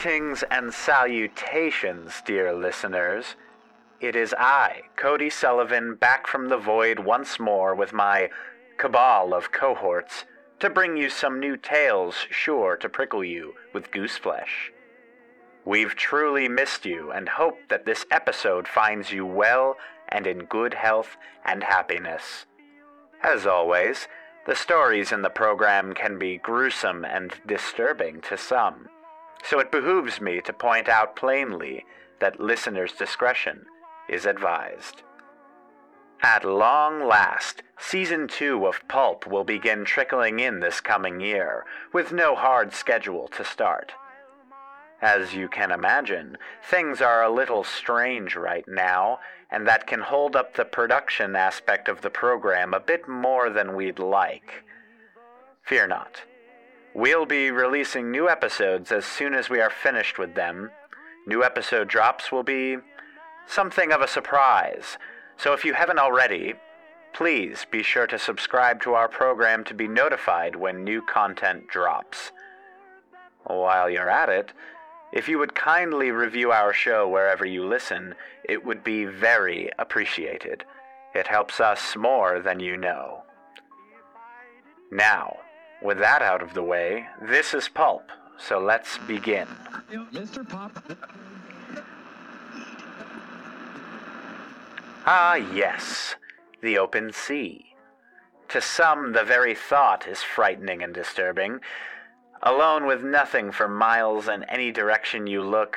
Greetings and salutations, dear listeners. It is I, Cody Sullivan, back from the void once more with my cabal of cohorts to bring you some new tales sure to prickle you with goose flesh. We've truly missed you and hope that this episode finds you well and in good health and happiness. As always, the stories in the program can be gruesome and disturbing to some, so it behooves me to point out plainly that listeners' discretion is advised. At long last, season two of Pulp will begin trickling in this coming year, with no hard schedule to start. As you can imagine, things are a little strange right now, and that can hold up the production aspect of the program a bit more than we'd like. Fear not. We'll be releasing new episodes as soon as we are finished with them. New episode drops will be something of a surprise, so if you haven't already, please be sure to subscribe to our program to be notified when new content drops. While you're at it, if you would kindly review our show wherever you listen, it would be very appreciated. It helps us more than you know. Now, with that out of the way, this is Pulp, so let's begin. Mr. Pop. Ah, yes, the open sea. To some, the very thought is frightening and disturbing. Alone with nothing for miles in any direction you look.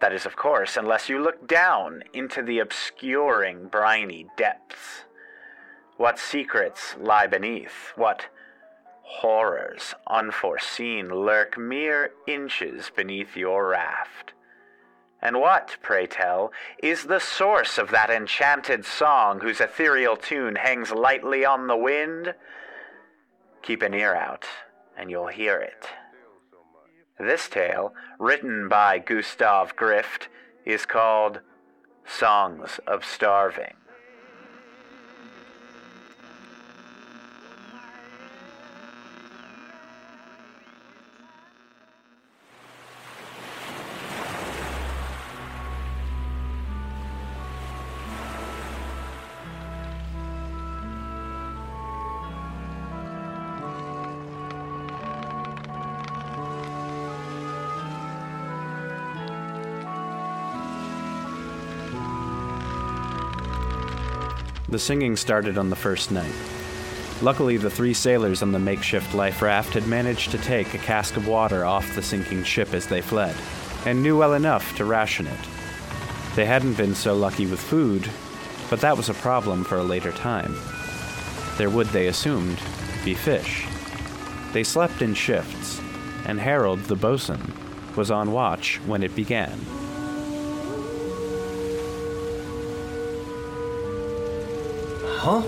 That is, of course, unless you look down into the obscuring, briny depths. What secrets lie beneath? What horrors unforeseen lurk mere inches beneath your raft? And what, pray tell, is the source of that enchanted song whose ethereal tune hangs lightly on the wind? Keep an ear out, and you'll hear it. This tale, written by Gustav Grift, is called Songs of Starving. The singing started on the first night. Luckily, the three sailors on the makeshift life raft had managed to take a cask of water off the sinking ship as they fled, and knew well enough to ration it. They hadn't been so lucky with food, but that was a problem for a later time. There would, they assumed, be fish. They slept in shifts, and Harold, the bosun, was on watch when it began. Huh?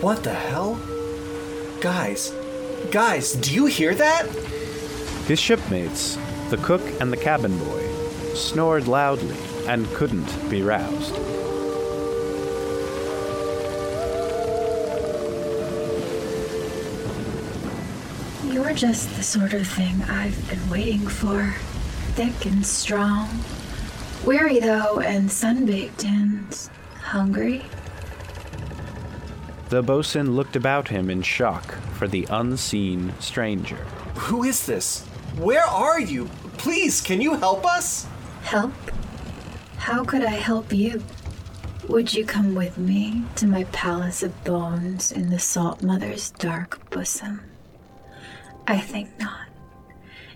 What the hell? Guys, guys, do you hear that? His shipmates, the cook and the cabin boy, snored loudly and couldn't be roused. You're just the sort of thing I've been waiting for. Thick and strong. Weary, though, and sunbaked and hungry. The bosun looked about him in shock for the unseen stranger. Who is this? Where are you? Please, can you help us? Help? How could I help you? Would you come with me to my palace of bones in the Salt Mother's dark bosom? I think not.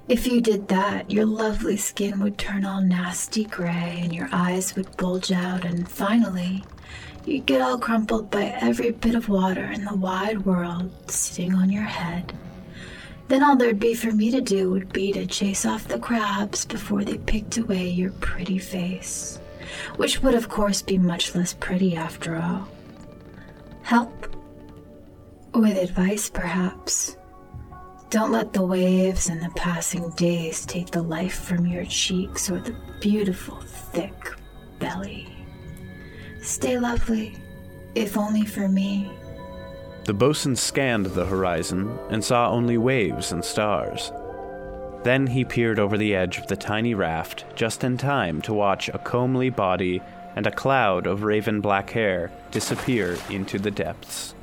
If you did that, your lovely skin would turn all nasty gray and your eyes would bulge out, and finally, You'd get all crumpled by every bit of water in the wide world sitting on your head. Then all there'd be for me to do would be to chase off the crabs before they picked away your pretty face, which would, of course, be much less pretty after all. Help? With advice, perhaps. Don't let the waves and the passing days take the life from your cheeks or the beautiful, thick belly. Stay lovely, if only for me. The bosun scanned the horizon and saw only waves and stars. Then he peered over the edge of the tiny raft just in time to watch a comely body and a cloud of raven black hair disappear into the depths.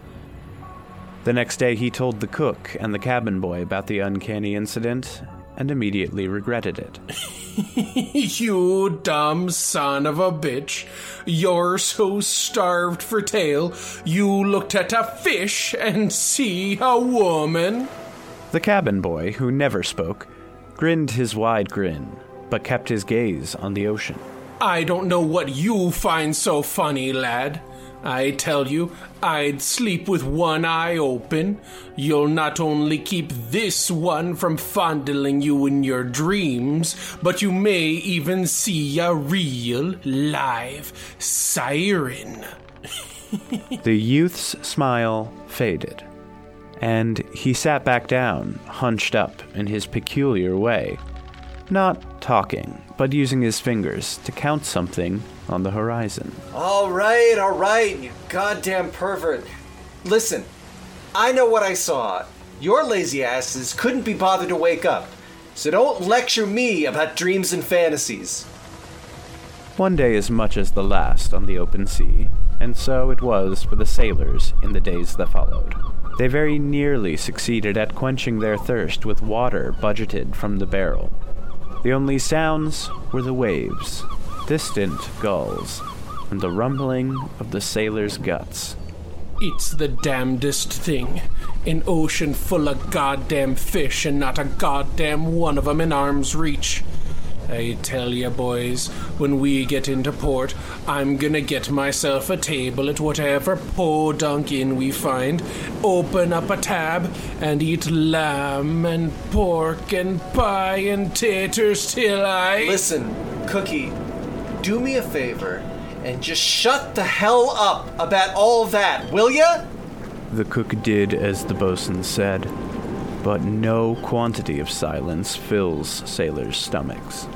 The next day, he told the cook and the cabin boy about the uncanny incident and immediately regretted it. you dumb son of a bitch. You're so starved for tail, you looked at a fish and see a woman. The cabin boy, who never spoke, grinned his wide grin, but kept his gaze on the ocean. I don't know what you find so funny, lad. I tell you, I'd sleep with one eye open. You'll not only keep this one from fondling you in your dreams, but you may even see a real, live siren. the youth's smile faded, and he sat back down, hunched up in his peculiar way, not talking, but using his fingers to count something on the horizon. All right, all right, you goddamn pervert. Listen, I know what I saw. Your lazy asses couldn't be bothered to wake up, so don't lecture me about dreams and fantasies. One day as much as the last on the open sea, and so it was for the sailors in the days that followed. They very nearly succeeded at quenching their thirst with water budgeted from the barrel. The only sounds were the waves, distant gulls, and the rumbling of the sailor's guts. It's the damnedest thing. An ocean full of goddamn fish and not a goddamn one of 'em in arm's reach. I tell ya, boys, when we get into port, I'm gonna get myself a table at whatever podunk inn we find, open up a tab, and eat lamb and pork and pie and taters till I. Listen, Cookie, do me a favor and just shut the hell up about all that, will ya? The cook did as the bosun said, but no quantity of silence fills sailors' stomachs.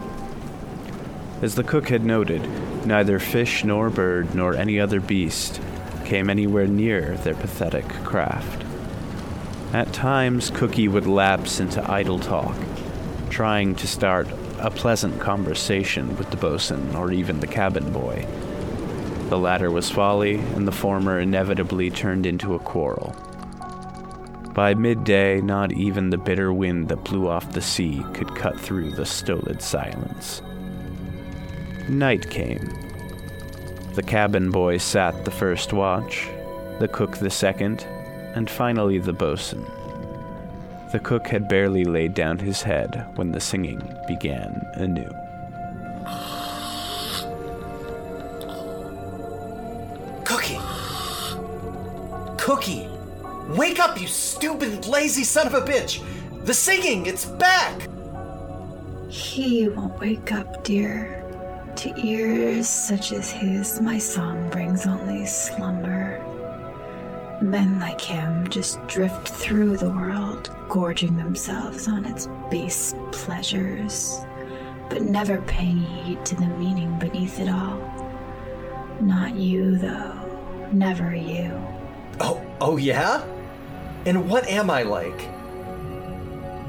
As the cook had noted, neither fish nor bird nor any other beast came anywhere near their pathetic craft. At times, Cookie would lapse into idle talk, trying to start a pleasant conversation with the bosun or even the cabin boy. The latter was folly, and the former inevitably turned into a quarrel. By midday, not even the bitter wind that blew off the sea could cut through the stolid silence. Night came. The cabin boy sat the first watch, the cook the second, and finally the bosun. The cook had barely laid down his head when the singing began anew. Cookie! Cookie! Wake up, you stupid, lazy son of a bitch! The singing, it's back! He won't wake up, dear. To ears such as his, my song brings only slumber. Men like him just drift through the world, gorging themselves on its base pleasures, but never paying heed to the meaning beneath it all. Not you, though. Never you. Oh, oh yeah? And what am I like?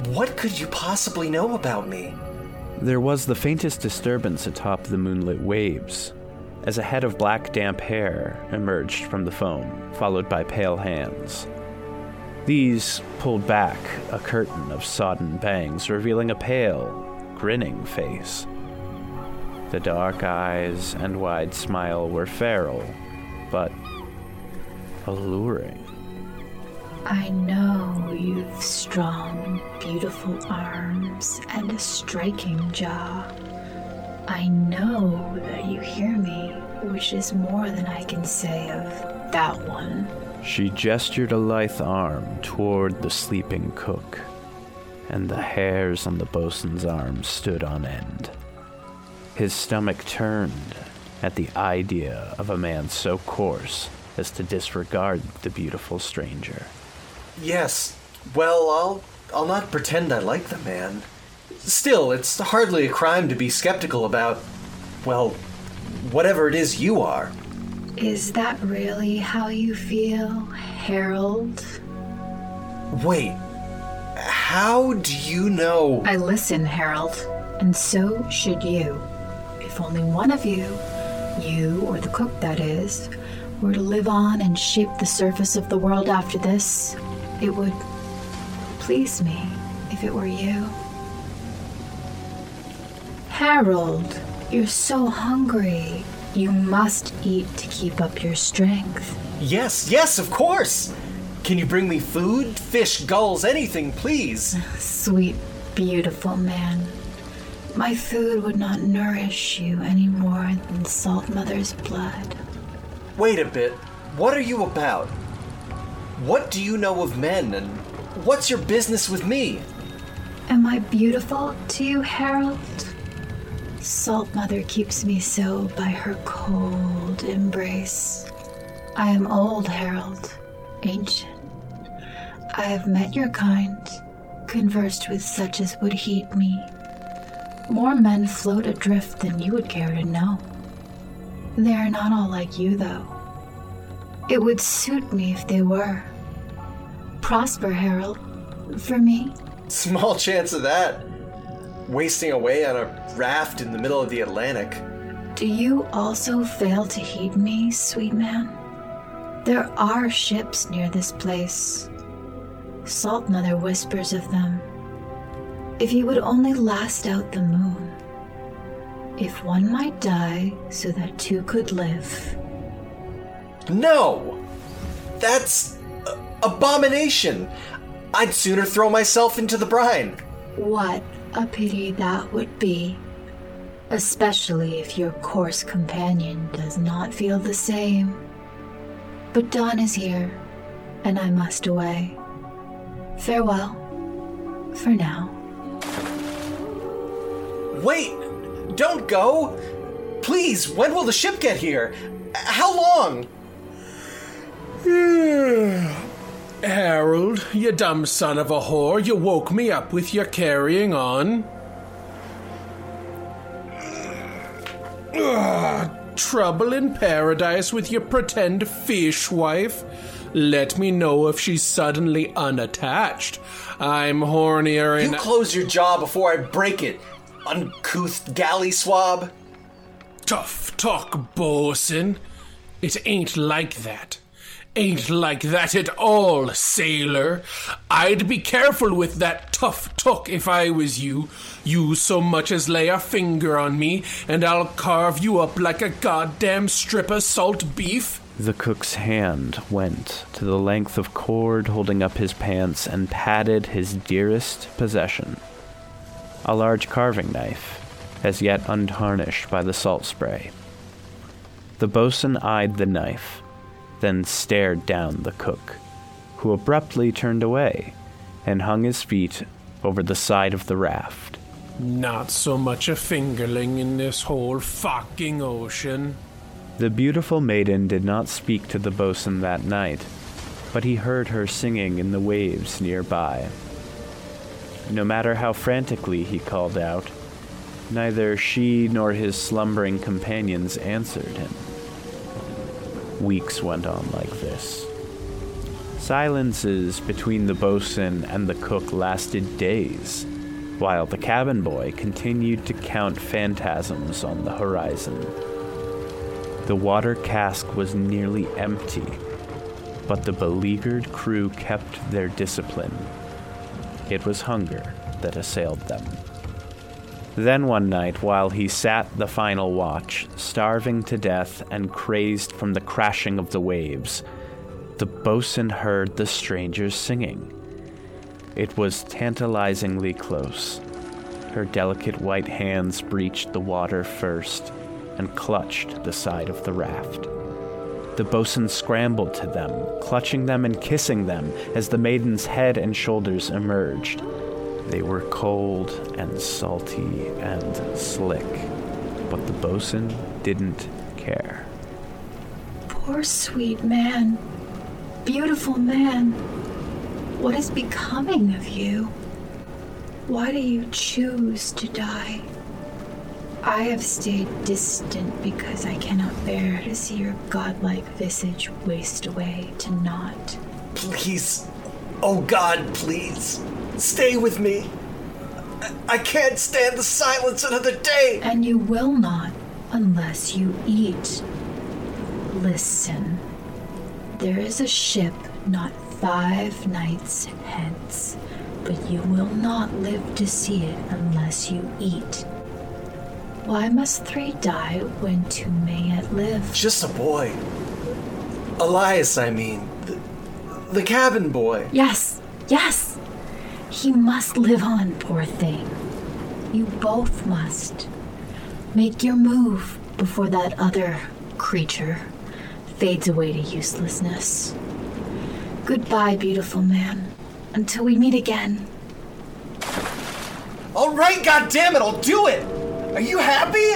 What could you possibly know about me? There was the faintest disturbance atop the moonlit waves, as a head of black damp hair emerged from the foam, followed by pale hands. These pulled back a curtain of sodden bangs, revealing a pale, grinning face. The dark eyes and wide smile were feral, but alluring. I know you've strong, beautiful arms and a striking jaw. I know that you hear me which is more than I can say of that one. She gestured a lithe arm toward the sleeping cook, and the hairs on the bosun's arm stood on end. His stomach turned at the idea of a man so coarse as to disregard the beautiful stranger. Yes. Well, I'll I'll not pretend I like the man. Still, it's hardly a crime to be skeptical about well, whatever it is you are. Is that really how you feel, Harold? Wait. How do you know? I listen, Harold, and so should you. If only one of you, you or the cook that is, were to live on and shape the surface of the world after this, it would please me if it were you. Harold, you're so hungry. You must eat to keep up your strength. Yes, yes, of course. Can you bring me food, fish, gulls, anything, please? Sweet, beautiful man. My food would not nourish you any more than Salt Mother's blood. Wait a bit. What are you about? What do you know of men, and what's your business with me? Am I beautiful to you, Harold? Salt Mother keeps me so by her cold embrace. I am old, Harold, ancient. I have met your kind, conversed with such as would heed me. More men float adrift than you would care to know. They are not all like you, though. It would suit me if they were. Prosper, Harold, for me. Small chance of that. Wasting away on a raft in the middle of the Atlantic. Do you also fail to heed me, sweet man? There are ships near this place. Salt Mother whispers of them. If you would only last out the moon. If one might die so that two could live. No! That's abomination! I'd sooner throw myself into the brine. What a pity that would be. Especially if your coarse companion does not feel the same. But dawn is here, and I must away. Farewell. For now. Wait! Don't go! Please, when will the ship get here? How long? Harold, you dumb son of a whore, you woke me up with your carrying on. Ugh, trouble in paradise with your pretend fish wife. Let me know if she's suddenly unattached. I'm hornier You in. close your jaw before I break it, uncouth galley swab. Tough talk, bosun. It ain't like that. Ain't like that at all, sailor. I'd be careful with that tough talk if I was you. You so much as lay a finger on me, and I'll carve you up like a goddamn strip of salt beef. The cook's hand went to the length of cord holding up his pants and patted his dearest possession a large carving knife, as yet untarnished by the salt spray. The bosun eyed the knife, then stared down the cook, who abruptly turned away and hung his feet over the side of the raft. Not so much a fingerling in this whole fucking ocean. The beautiful maiden did not speak to the bosun that night, but he heard her singing in the waves nearby. No matter how frantically he called out, neither she nor his slumbering companions answered him. Weeks went on like this. Silences between the bosun and the cook lasted days, while the cabin boy continued to count phantasms on the horizon. The water cask was nearly empty, but the beleaguered crew kept their discipline. It was hunger that assailed them. Then one night, while he sat the final watch, starving to death and crazed from the crashing of the waves, the bosun heard the strangers singing. It was tantalizingly close. Her delicate white hands breached the water first, and clutched the side of the raft. The bosun scrambled to them, clutching them and kissing them as the maiden's head and shoulders emerged. They were cold and salty and slick, but the bosun didn't care. Poor sweet man. Beautiful man. What is becoming of you? Why do you choose to die? I have stayed distant because I cannot bear to see your godlike visage waste away to naught. Please. Oh God, please. Stay with me. I- can't stand the silence another day. And you will not unless you eat. Listen. There is a ship not five nights hence, but you will not live to see it unless you eat. Why must three die when two may yet live? Just a boy. Elias, I mean. The, the cabin boy. Yes, yes! He must live on, poor thing. You both must. Make your move before that other creature fades away to uselessness. Goodbye, beautiful man. Until we meet again. All right, goddammit, I'll do it. Are you happy?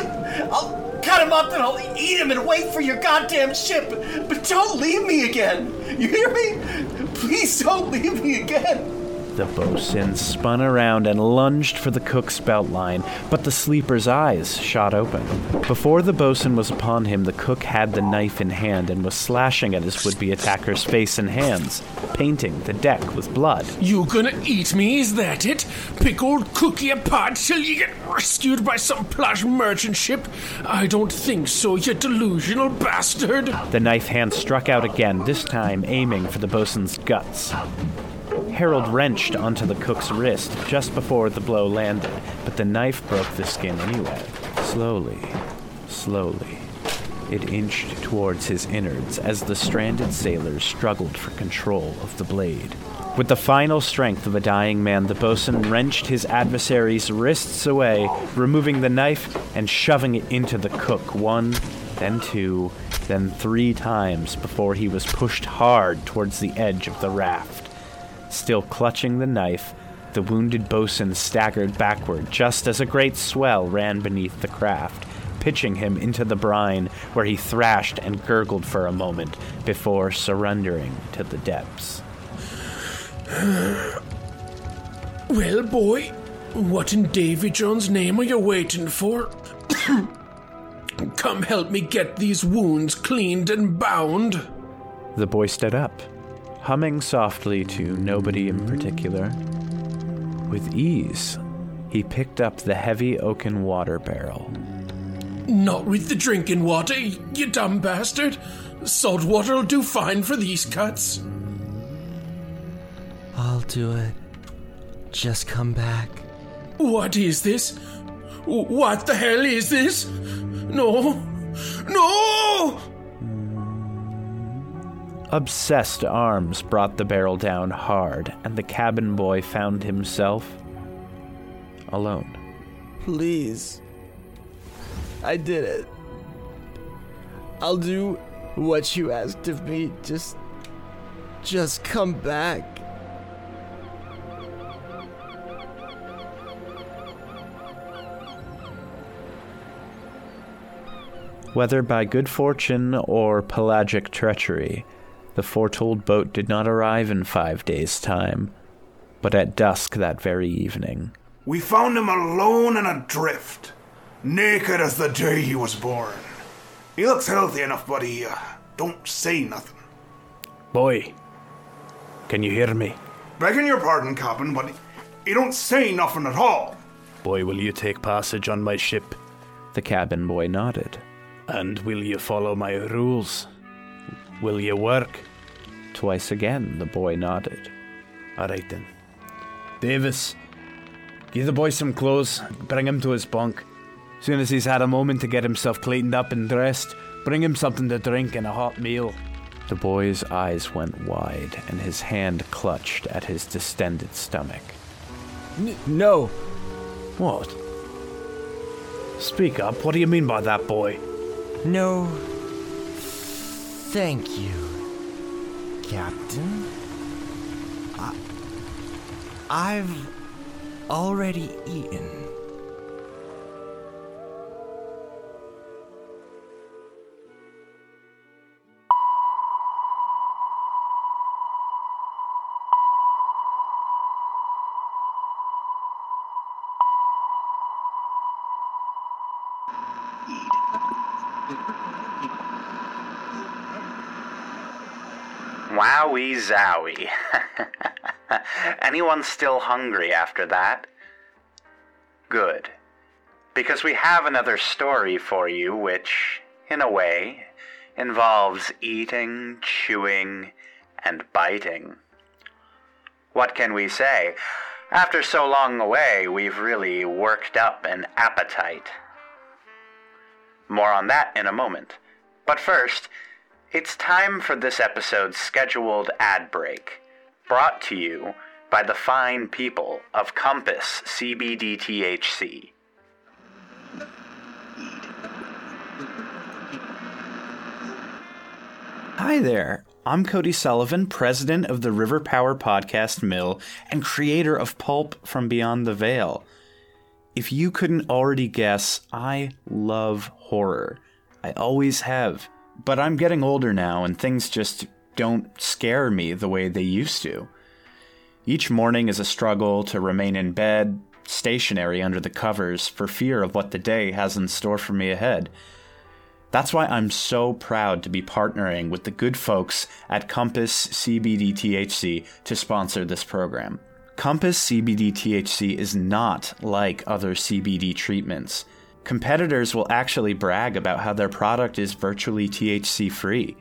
I'll cut him up and I'll eat him and wait for your goddamn ship. But don't leave me again. You hear me? Please don't leave me again. The bosun spun around and lunged for the cook's belt line, but the sleeper's eyes shot open. Before the bosun was upon him, the cook had the knife in hand and was slashing at his would be attacker's face and hands, painting the deck with blood. You gonna eat me, is that it? Pick old Cookie apart till you get rescued by some plush merchant ship? I don't think so, you delusional bastard. The knife hand struck out again, this time aiming for the bosun's guts. Harold wrenched onto the cook's wrist just before the blow landed, but the knife broke the skin anyway. Slowly, slowly, it inched towards his innards as the stranded sailors struggled for control of the blade. With the final strength of a dying man, the bosun wrenched his adversary's wrists away, removing the knife and shoving it into the cook one, then two, then three times before he was pushed hard towards the edge of the raft. Still clutching the knife, the wounded bosun staggered backward just as a great swell ran beneath the craft, pitching him into the brine where he thrashed and gurgled for a moment before surrendering to the depths. Well, boy, what in Davy Jones' name are you waiting for? Come help me get these wounds cleaned and bound. The boy stood up, humming softly to nobody in particular. With ease, he picked up the heavy oaken water barrel. Not with the drinking water, you dumb bastard. Salt water'll do fine for these cuts. I'll do it. Just come back. What is this? What the hell is this? No. No! Obsessed arms brought the barrel down hard, and the cabin boy found himself alone. Please. I did it. I'll do what you asked of me. Just. Just come back. Whether by good fortune or pelagic treachery, the foretold boat did not arrive in five days' time, but at dusk that very evening. We found him alone and adrift, naked as the day he was born. He looks healthy enough, but he uh, don't say nothing. Boy, can you hear me? Begging your pardon, Captain, but he don't say nothing at all. Boy, will you take passage on my ship? The cabin boy nodded. And will you follow my rules? Will you work? Twice again the boy nodded. All right then. Davis, give the boy some clothes, bring him to his bunk. Soon as he's had a moment to get himself cleaned up and dressed, bring him something to drink and a hot meal. The boy's eyes went wide, and his hand clutched at his distended stomach. N- no. What? Speak up. What do you mean by that, boy? No, thank you, Captain. I, I've already eaten. Zowie. Anyone still hungry after that? Good. Because we have another story for you, which, in a way, involves eating, chewing, and biting. What can we say? After so long away, we've really worked up an appetite. More on that in a moment. But first, it's time for this episode's scheduled ad break, brought to you by the fine people of Compass CBD THC. Hi there. I'm Cody Sullivan, president of the River Power Podcast Mill and creator of Pulp from Beyond the Veil. If you couldn't already guess, I love horror. I always have. But I'm getting older now and things just don't scare me the way they used to. Each morning is a struggle to remain in bed, stationary under the covers, for fear of what the day has in store for me ahead. That's why I'm so proud to be partnering with the good folks at Compass CBD THC to sponsor this program. Compass CBD THC is not like other CBD treatments. Competitors will actually brag about how their product is virtually THC free.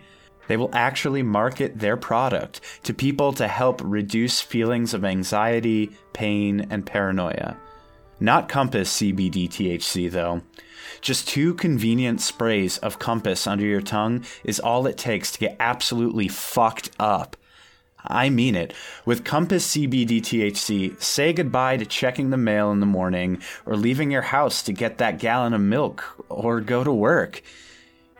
They will actually market their product to people to help reduce feelings of anxiety, pain, and paranoia. Not Compass CBD THC, though. Just two convenient sprays of Compass under your tongue is all it takes to get absolutely fucked up. I mean it. With Compass CBD THC, say goodbye to checking the mail in the morning or leaving your house to get that gallon of milk or go to work.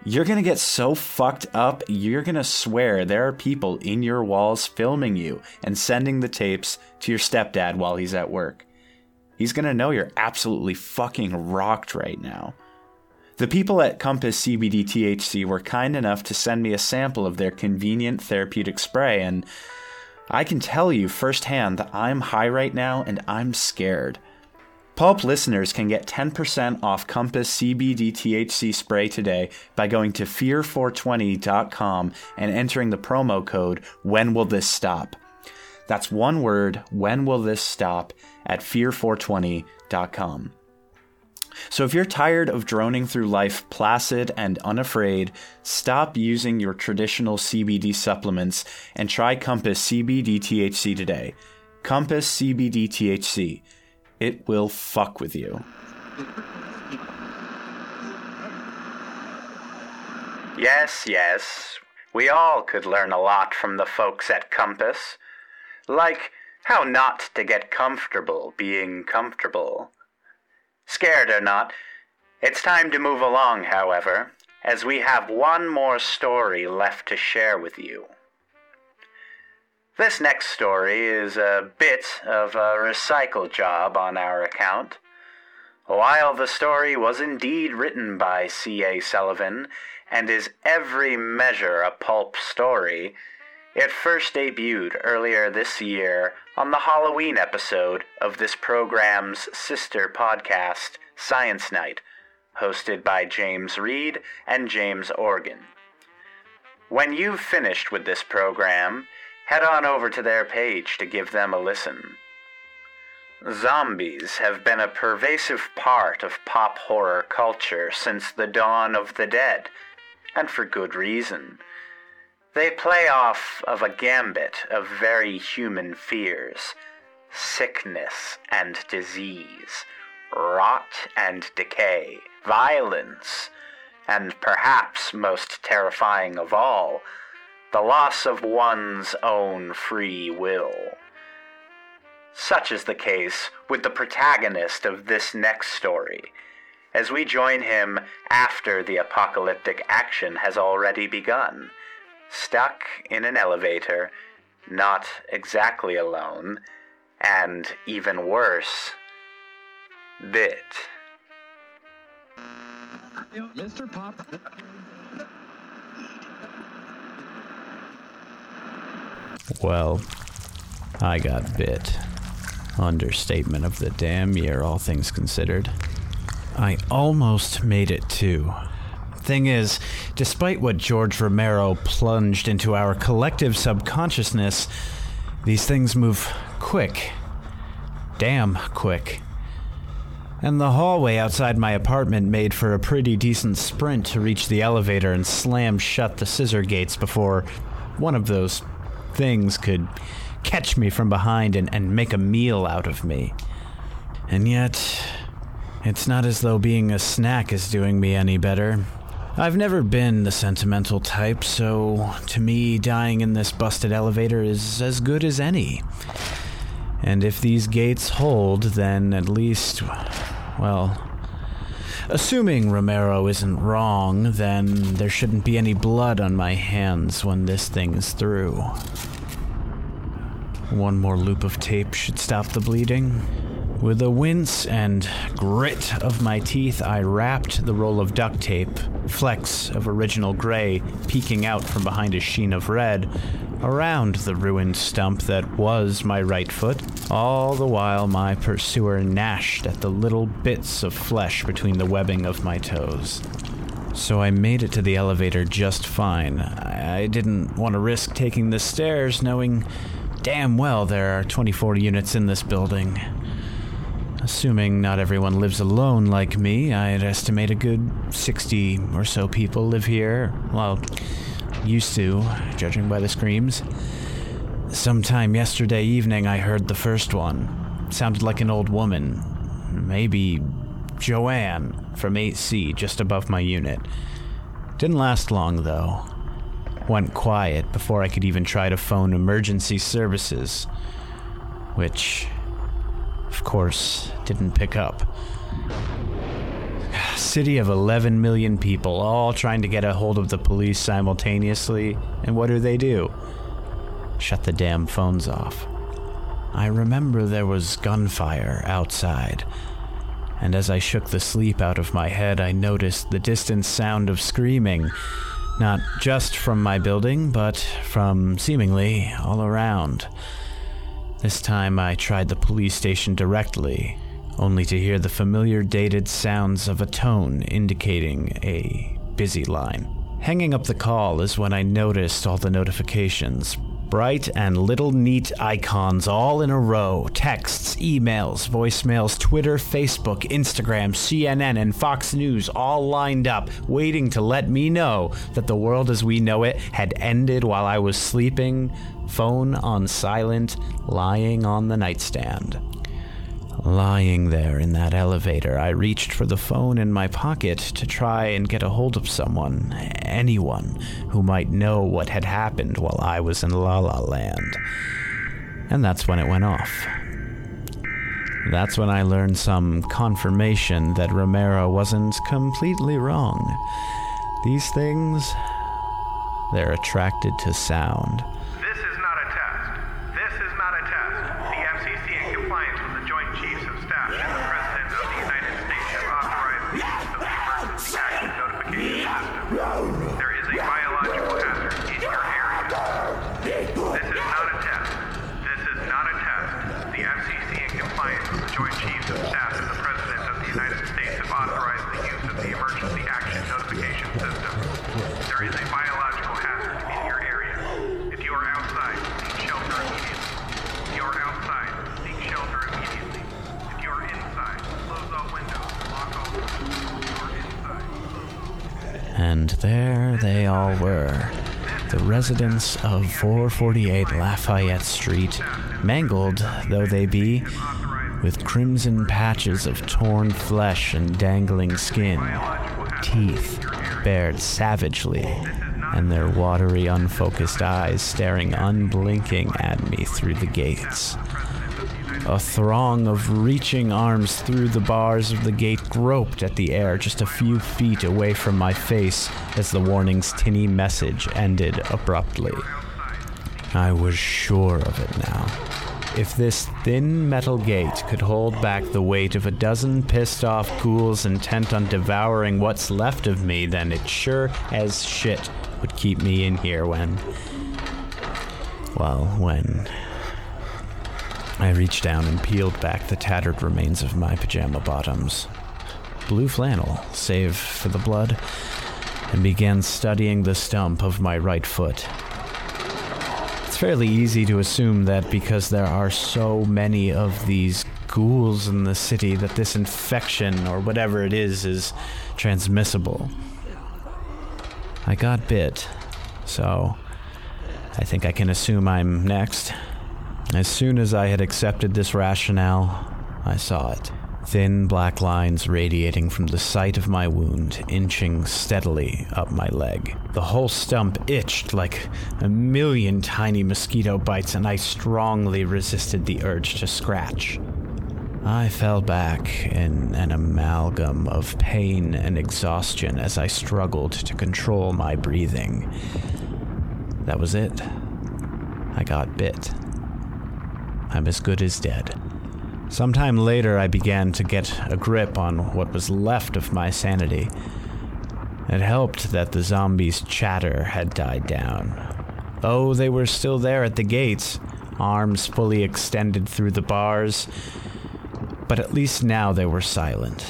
You're gonna get so fucked up, you're gonna swear there are people in your walls filming you and sending the tapes to your stepdad while he's at work. He's gonna know you're absolutely fucking rocked right now. The people at Compass CBD THC were kind enough to send me a sample of their convenient therapeutic spray, and I can tell you firsthand that I'm high right now and I'm scared. Pulp listeners can get 10% off Compass CBD THC spray today by going to fear420.com and entering the promo code When Will This Stop? That's one word, When Will This Stop, at fear420.com. So if you're tired of droning through life placid and unafraid, stop using your traditional CBD supplements and try Compass CBD THC today. Compass CBD THC. It will fuck with you. Yes, yes, we all could learn a lot from the folks at Compass. Like how not to get comfortable being comfortable. Scared or not, it's time to move along, however, as we have one more story left to share with you. This next story is a bit of a recycle job on our account. While the story was indeed written by C.A. Sullivan and is every measure a pulp story, it first debuted earlier this year on the Halloween episode of this program's sister podcast, Science Night, hosted by James Reed and James Organ. When you've finished with this program, head on over to their page to give them a listen. Zombies have been a pervasive part of pop horror culture since the dawn of the dead, and for good reason. They play off of a gambit of very human fears sickness and disease, rot and decay, violence, and perhaps most terrifying of all, the loss of one's own free will. Such is the case with the protagonist of this next story, as we join him after the apocalyptic action has already begun, stuck in an elevator, not exactly alone, and even worse, bit. Mr. Pop. Well, I got bit. Understatement of the damn year, all things considered. I almost made it too. Thing is, despite what George Romero plunged into our collective subconsciousness, these things move quick. Damn quick. And the hallway outside my apartment made for a pretty decent sprint to reach the elevator and slam shut the scissor gates before one of those things could catch me from behind and, and make a meal out of me. And yet, it's not as though being a snack is doing me any better. I've never been the sentimental type, so to me, dying in this busted elevator is as good as any. And if these gates hold, then at least, well, assuming Romero isn't wrong, then there shouldn't be any blood on my hands when this thing's through. One more loop of tape should stop the bleeding. With a wince and grit of my teeth, I wrapped the roll of duct tape, flecks of original gray peeking out from behind a sheen of red, around the ruined stump that was my right foot, all the while my pursuer gnashed at the little bits of flesh between the webbing of my toes. So I made it to the elevator just fine. I didn't want to risk taking the stairs, knowing damn well there are 24 units in this building. Assuming not everyone lives alone like me, I'd estimate a good 60 or so people live here. Well, used to, judging by the screams. Sometime yesterday evening, I heard the first one. Sounded like an old woman. Maybe Joanne from 8C, just above my unit. Didn't last long, though. Went quiet before I could even try to phone emergency services. Which, of course, didn't pick up. City of 11 million people, all trying to get a hold of the police simultaneously, and what do they do? Shut the damn phones off. I remember there was gunfire outside, and as I shook the sleep out of my head, I noticed the distant sound of screaming, not just from my building, but from seemingly all around. This time I tried the police station directly, only to hear the familiar dated sounds of a tone indicating a busy line. Hanging up the call is when I noticed all the notifications. Bright and little neat icons all in a row texts, emails, voicemails, Twitter, Facebook, Instagram, CNN, and Fox News all lined up, waiting to let me know that the world as we know it had ended while I was sleeping, phone on silent, lying on the nightstand. Lying there in that elevator, I reached for the phone in my pocket to try and get a hold of someone, anyone, who might know what had happened while I was in La La Land. And that's when it went off. That's when I learned some confirmation that Romero wasn't completely wrong. These things, they're attracted to sound. Residents of 448 Lafayette Street, mangled though they be, with crimson patches of torn flesh and dangling skin, teeth bared savagely, and their watery, unfocused eyes staring unblinking at me through the gates. A throng of reaching arms through the bars of the gate groped at the air just a few feet away from my face as the warning's tinny message ended abruptly. I was sure of it now. If this thin metal gate could hold back the weight of a dozen pissed off ghouls intent on devouring what's left of me, then it sure as shit would keep me in here when. Well, when. I reached down and peeled back the tattered remains of my pajama bottoms. Blue flannel, save for the blood, and began studying the stump of my right foot. It's fairly easy to assume that because there are so many of these ghouls in the city that this infection or whatever it is is transmissible. I got bit, so I think I can assume I'm next. As soon as I had accepted this rationale, I saw it. Thin black lines radiating from the site of my wound, inching steadily up my leg. The whole stump itched like a million tiny mosquito bites, and I strongly resisted the urge to scratch. I fell back in an amalgam of pain and exhaustion as I struggled to control my breathing. That was it. I got bit. I'm as good as dead. Sometime later, I began to get a grip on what was left of my sanity. It helped that the zombies' chatter had died down. Though they were still there at the gates, arms fully extended through the bars, but at least now they were silent.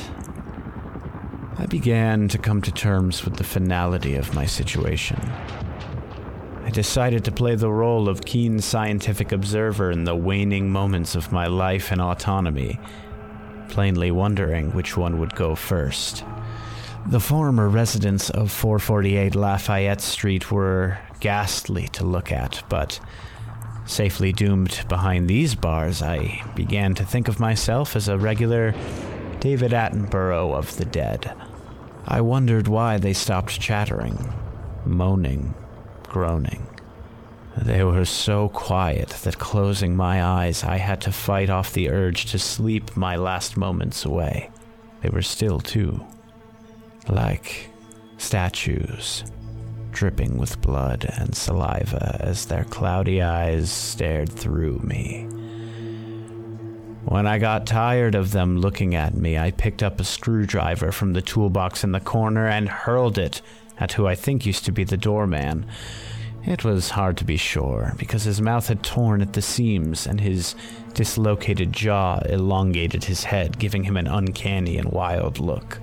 I began to come to terms with the finality of my situation. Decided to play the role of keen scientific observer in the waning moments of my life and autonomy, plainly wondering which one would go first. The former residents of 448 Lafayette Street were ghastly to look at, but safely doomed behind these bars, I began to think of myself as a regular David Attenborough of the dead. I wondered why they stopped chattering, moaning, groaning. They were so quiet that closing my eyes, I had to fight off the urge to sleep my last moments away. They were still, too. Like statues, dripping with blood and saliva as their cloudy eyes stared through me. When I got tired of them looking at me, I picked up a screwdriver from the toolbox in the corner and hurled it at who I think used to be the doorman. It was hard to be sure, because his mouth had torn at the seams and his dislocated jaw elongated his head, giving him an uncanny and wild look.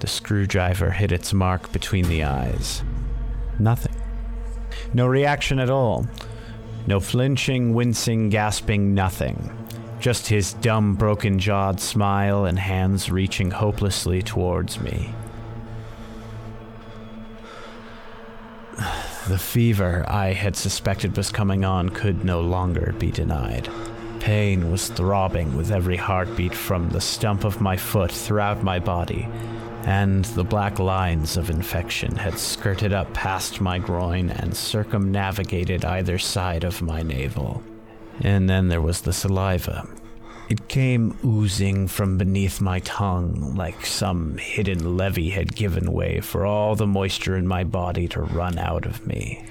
The screwdriver hit its mark between the eyes. Nothing. No reaction at all. No flinching, wincing, gasping, nothing. Just his dumb, broken jawed smile and hands reaching hopelessly towards me. The fever I had suspected was coming on could no longer be denied. Pain was throbbing with every heartbeat from the stump of my foot throughout my body, and the black lines of infection had skirted up past my groin and circumnavigated either side of my navel. And then there was the saliva. It came oozing from beneath my tongue like some hidden levee had given way for all the moisture in my body to run out of me.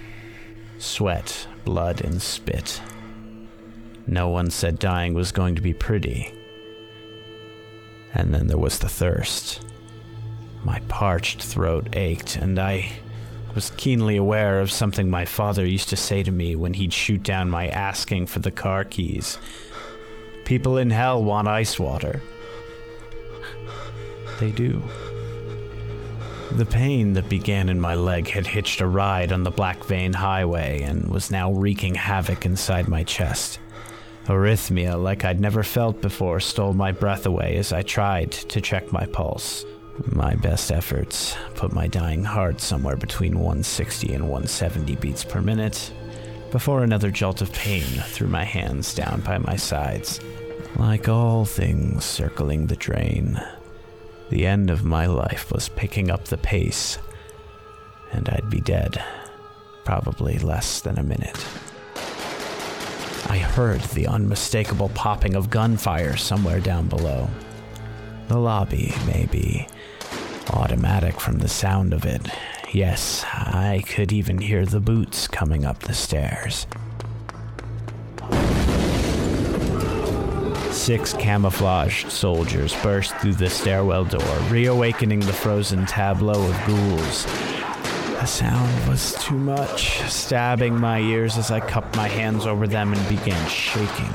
Sweat, blood, and spit. No one said dying was going to be pretty. And then there was the thirst. My parched throat ached, and I was keenly aware of something my father used to say to me when he'd shoot down my asking for the car keys. People in hell want ice water. They do. The pain that began in my leg had hitched a ride on the Black Vein Highway and was now wreaking havoc inside my chest. Arrhythmia, like I'd never felt before, stole my breath away as I tried to check my pulse. My best efforts put my dying heart somewhere between 160 and 170 beats per minute before another jolt of pain threw my hands down by my sides. Like all things circling the drain, the end of my life was picking up the pace, and I'd be dead, probably less than a minute. I heard the unmistakable popping of gunfire somewhere down below. The lobby, maybe. Automatic from the sound of it. Yes, I could even hear the boots coming up the stairs. Six camouflaged soldiers burst through the stairwell door, reawakening the frozen tableau of ghouls. The sound was too much, stabbing my ears as I cupped my hands over them and began shaking.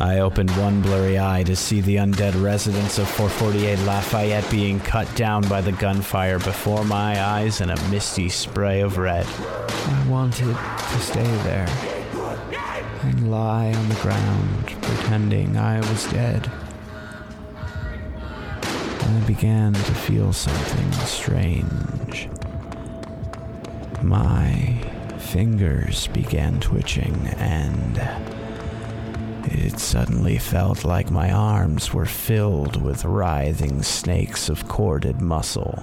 I opened one blurry eye to see the undead residents of 448 Lafayette being cut down by the gunfire before my eyes in a misty spray of red. I wanted to stay there and lie on the ground, pretending I was dead. I began to feel something strange. My fingers began twitching, and it suddenly felt like my arms were filled with writhing snakes of corded muscle.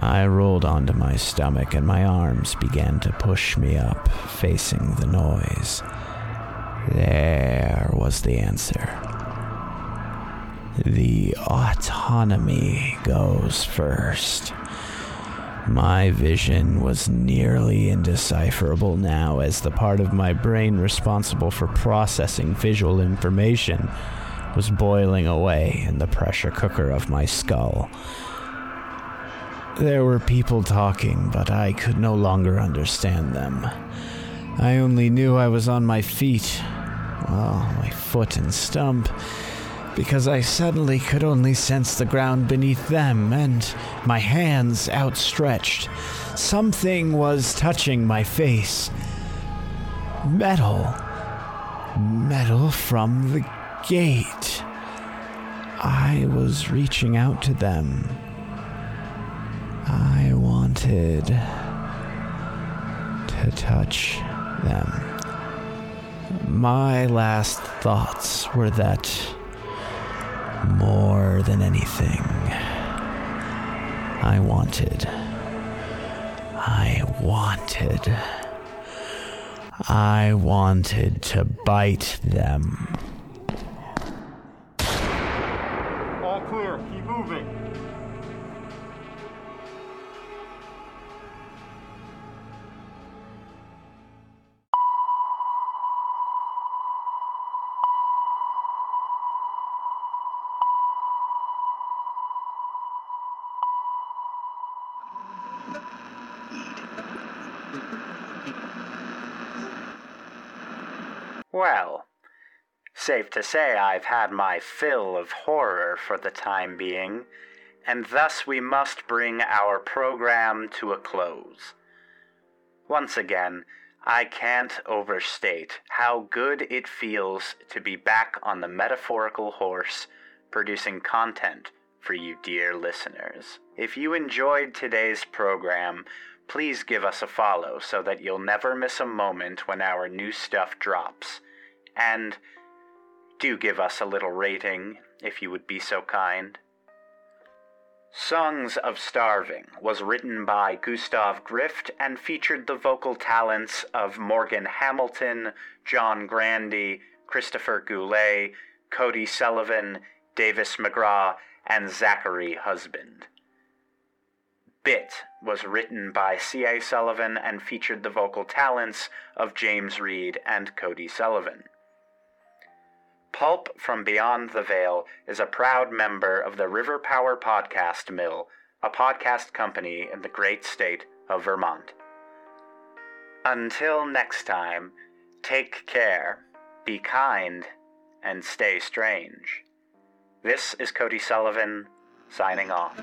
I rolled onto my stomach, and my arms began to push me up, facing the noise. There was the answer. The autonomy goes first. My vision was nearly indecipherable now as the part of my brain responsible for processing visual information was boiling away in the pressure cooker of my skull. There were people talking, but I could no longer understand them. I only knew I was on my feet, well, my foot and stump, because I suddenly could only sense the ground beneath them and my hands outstretched. Something was touching my face. Metal. Metal from the gate. I was reaching out to them. I wanted to touch them. My last thoughts were that more than anything, I wanted. I wanted. I wanted to bite them. Say I've had my fill of horror for the time being, and thus we must bring our program to a close. Once again, I can't overstate how good it feels to be back on the metaphorical horse, producing content for you dear listeners. If you enjoyed today's program, please give us a follow so that you'll never miss a moment when our new stuff drops. And do give us a little rating if you would be so kind. Songs of Starving was written by Gustav Grift and featured the vocal talents of Morgan Hamilton, John Grandy, Christopher Goulet, Cody Sullivan, Davis McGraw, and Zachary Husband. Bit was written by C.A. Sullivan and featured the vocal talents of James Reed and Cody Sullivan. Pulp from Beyond the Veil is a proud member of the River Power Podcast Mill, a podcast company in the great state of Vermont. Until next time, take care, be kind, and stay strange. This is Cody Sullivan, signing off.